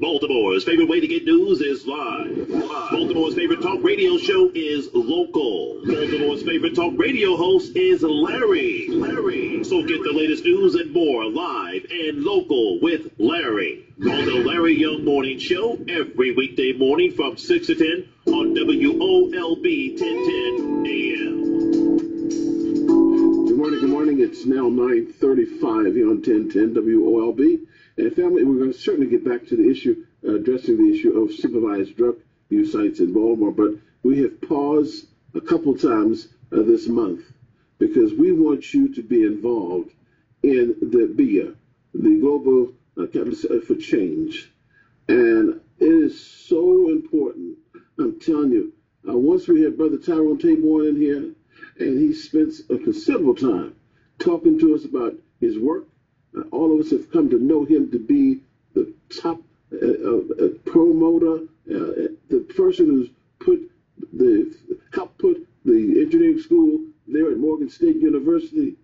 Baltimore's favorite way to get news is live. Baltimore's favorite talk radio show is local. Baltimore's favorite talk radio host is Larry. Larry. So get the latest news and more live and local with Larry. On the Larry Young Morning Show every weekday morning from 6 to 10 on WOLB 1010 AM. Good morning, good morning. It's now 9.35 here on 1010 WOLB. And family, we're going to certainly get back to the issue, uh, addressing the issue of supervised drug use sites in Baltimore, but we have paused a couple times uh, this month because we want you to be involved in the BEYA, the Global uh, Catalyst for Change. And it is so important. I'm telling you, uh, once we had Brother Tyrone Taborn in here, and he spent a considerable time talking to us about his work, uh, all of us have come to know him to be the top uh, uh, promoter, uh, the person who's put the helped put the engineering school there at Morgan State University.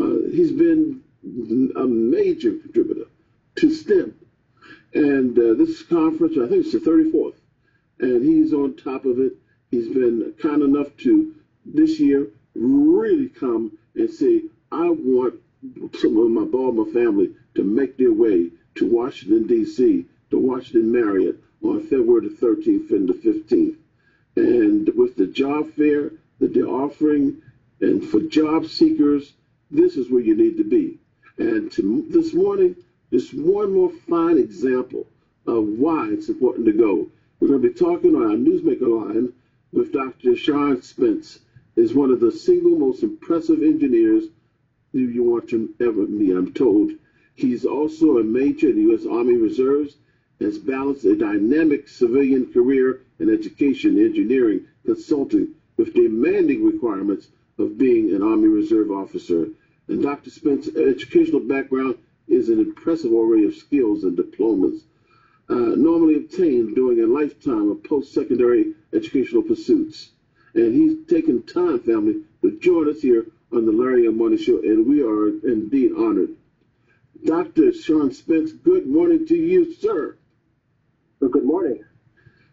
Uh, he's been a major contributor to STEM. And uh, this conference, I think it's the 34th, and he's on top of it. He's been kind enough to this year really come and say, I want some of my Baltimore family to make their way to Washington, D.C., to Washington Marriott on February the 13th and the 15th. And with the job fair that they're offering, and for job seekers, this is where you need to be. And to, this morning, just one more fine example of why it's important to go. We're going to be talking on our Newsmaker line with Dr. Sean Spence, is one of the single most impressive engineers you want to ever meet, I'm told. He's also a major in the U.S. Army Reserves, has balanced a dynamic civilian career in education, engineering, consulting with demanding requirements of being an Army Reserve officer. And Dr. Spence's educational background is an impressive array of skills and diplomas, uh, normally obtained during a lifetime of post-secondary educational pursuits. And he's taken time, family, to join us here on the Larry Young Morning Show, and we are indeed honored. Dr. Sean Spence, good morning to you, sir. Well, good morning.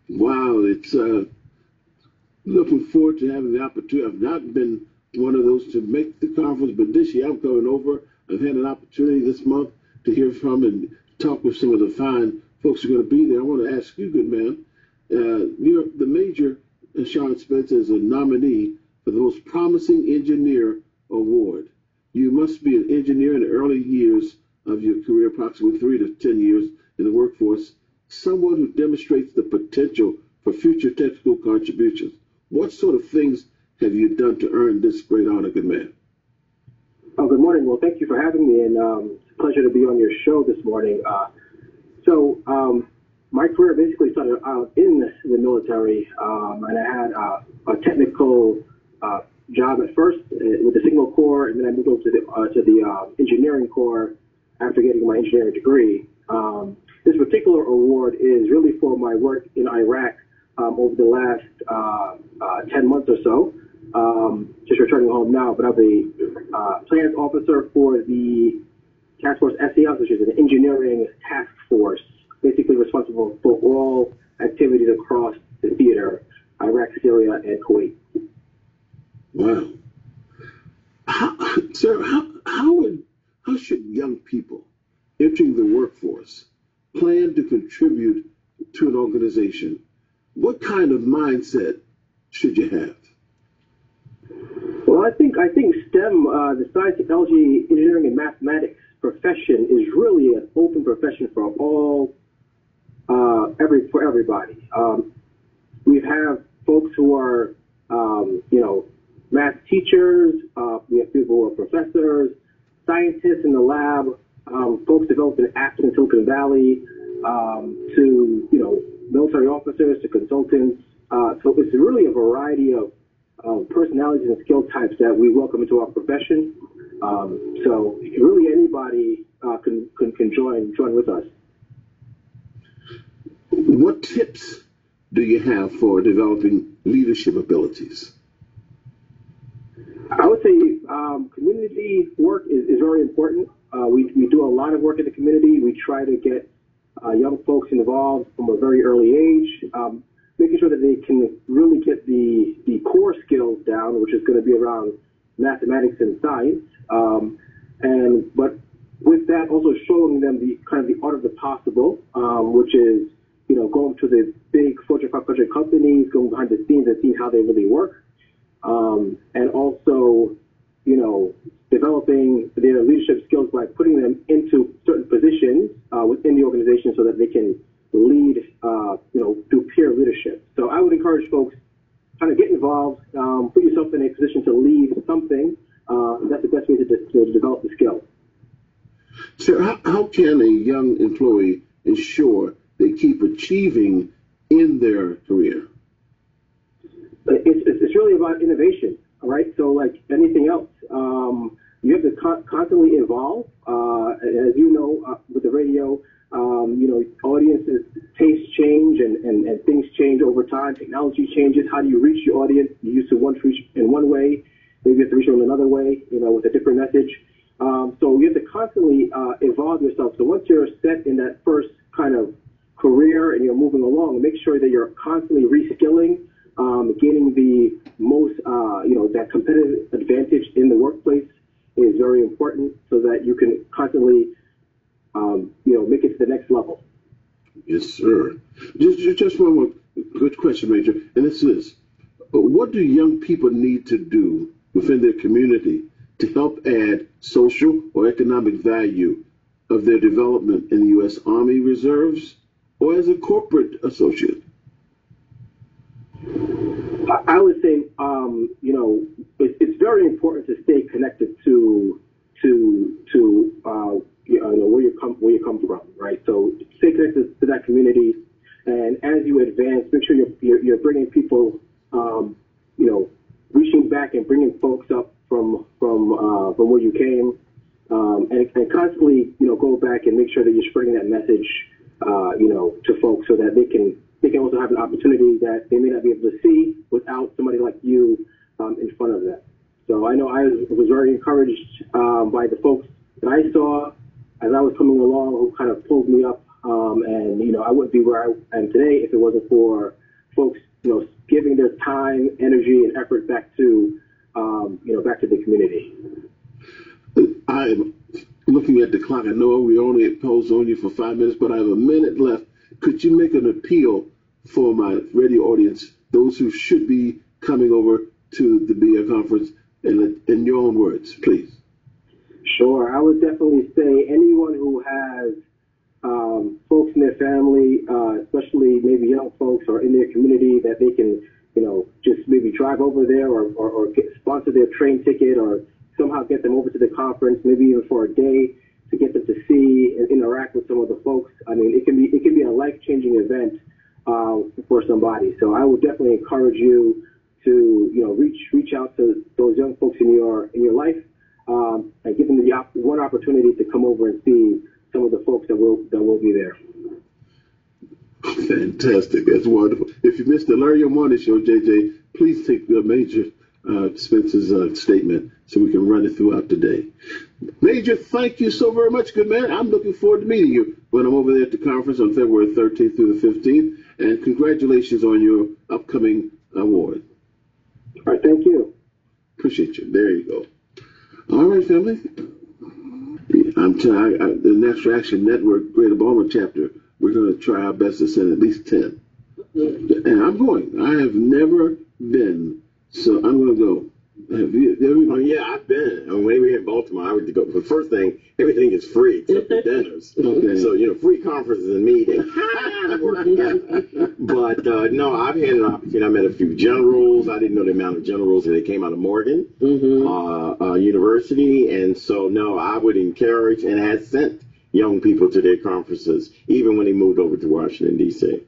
Wow, it's uh, looking forward to having the opportunity. I've not been one of those to make the conference, but this year I'm coming over. I've had an opportunity this month to hear from and talk with some of the fine folks who are going to be there. I want to ask you, good man, uh, you're the major, uh, Sean Spence, is a nominee for the most promising engineer award. You must be an engineer in the early years of your career, approximately three to 10 years in the workforce, someone who demonstrates the potential for future technical contributions. What sort of things have you done to earn this great honor, good man? Oh, good morning. Well, thank you for having me, and um, it's a pleasure to be on your show this morning. Uh, so, um, my career basically started out in the military, um, and I had uh, a technical uh, job at first uh, with the Signal Corps, and then I moved over to the uh, to the uh, engineering corps after getting my engineering degree. Um, this particular award is really for my work in Iraq um, over the last uh, uh, 10 months or so. Um, just returning home now, but I'm the uh, plans officer for the Task Force SES, which is an engineering task force, basically responsible for all activities across the theater, Iraq, Syria, and Kuwait. Wow. Sir, how, how, would, how should young people entering the workforce plan to contribute to an organization? What kind of mindset should you have? Well, I think I think STEM, uh, the science, technology, engineering, and mathematics profession is really an open profession for all, uh, every for everybody. Um, we have folks who are, um, you know, math teachers, uh, we have people who are professors, scientists in the lab, um, folks developing apps in Silicon Valley, um, to you know military officers to consultants. Uh, so it's really a variety of, personalities and skill types that we welcome into our profession. Um, so really anybody uh, can, can can join join with us. What tips do you have for developing leadership abilities? Would say um, community work is, is very important. Uh, we, we do a lot of work in the community. We try to get uh, young folks involved from a very early age, um, making sure that they can really get the, the core skills down, which is going to be around mathematics and science. Um, and but with that, also showing them the kind of the art of the possible, um, which is you know going to the big Fortune 500 companies, going behind the scenes and seeing how they really work, um, and also you know developing their leadership skills by putting them into certain positions uh, within the organization so that they can lead, uh, you know, do peer leadership. So I would encourage folks kind of get involved, um, put yourself in a position to lead something. Uh, that's the best way to, to develop the skill. So how, how can a young employee ensure they keep achieving in their career? It's, it's really about innovation, all right? So like anything else, um, you have to con- constantly evolve. Uh, as you know, uh, with the radio, um, you know, audiences tastes change and, and, and things change over time. Technology changes. How do you reach your audience? You used to reach in one way, maybe you have to reach them in another way, you know, with a different message. Um, so you have to constantly uh, evolve yourself. So once you're set in that first kind of career and you're moving along, make sure that you're constantly reskilling, um, gaining the most, uh, you know, that competitive advantage in the workplace is very important so that you can constantly um, you know, make it to the next level. Yes, sir. Just, just one more good question, Major, and this is, what do young people need to do within their community to help add social or economic value of their development in the U.S. Army Reserves or as a corporate associate? I would say, um, you know, it, it's very important to stay connected to to to uh, you know, where you come where you come from, right? So stay connected to that community, and as you advance, make sure you're you're, you're bringing people, um, you know, reaching back and bringing folks up from from uh, from where you came, um, and, and constantly, you know, go back and make sure that you're spreading that message, uh, you know, to folks so that they can they can also have an opportunity that they may not be able to see without somebody like you um, in front of them. So I know I was very encouraged um, by the folks that I saw as I was coming along who kind of pulled me up. Um, and, you know, I wouldn't be where I am today if it wasn't for folks, you know, giving their time, energy, and effort back to, um, you know, back to the community. I'm looking at the clock. I know we only posed on you for five minutes, but I have a minute left. Could you make an appeal for my radio audience, those who should be coming over to the BEYA conference, in, in your own words, please? Sure. I would definitely say anyone who has um, folks in their family, uh, especially maybe young folks or in their community that they can, you know, just maybe drive over there or, or, or get, sponsor their train ticket or somehow get them over to the conference, maybe even for a day to get them to see and interact with some of the folks. I mean, it can be it can be a life changing event uh, for somebody. So I would definitely encourage you to you know reach reach out to those young folks in your in your life um, and give them the op- one opportunity to come over and see some of the folks that will that will be there. Fantastic. That's wonderful. If you missed the Larry Morning Show, JJ, please take the Major uh, Spence's uh, statement so we can run it throughout the day. Major, thank you so very much, good man. I'm looking forward to meeting you when I'm over there at the conference on February 13th through the 15th. And congratulations on your upcoming award. All right, thank you. Appreciate you. There you go. All right, family. I'm trying. the National Action Network Greater Baltimore chapter. We're going to try our best to send at least ten. And I'm going. I have never been, so I'm going to go. Have you, have you, oh yeah, I've been. I mean, when we were in Baltimore, I would go. The first thing, everything is free except for dinners. Okay. So you know, free conferences and meetings. but uh, no, I've had an opportunity. I met a few generals. I didn't know the amount of generals that came out of Morgan mm-hmm. uh, uh, University, and so no, I would encourage and had sent young people to their conferences, even when they moved over to Washington D.C.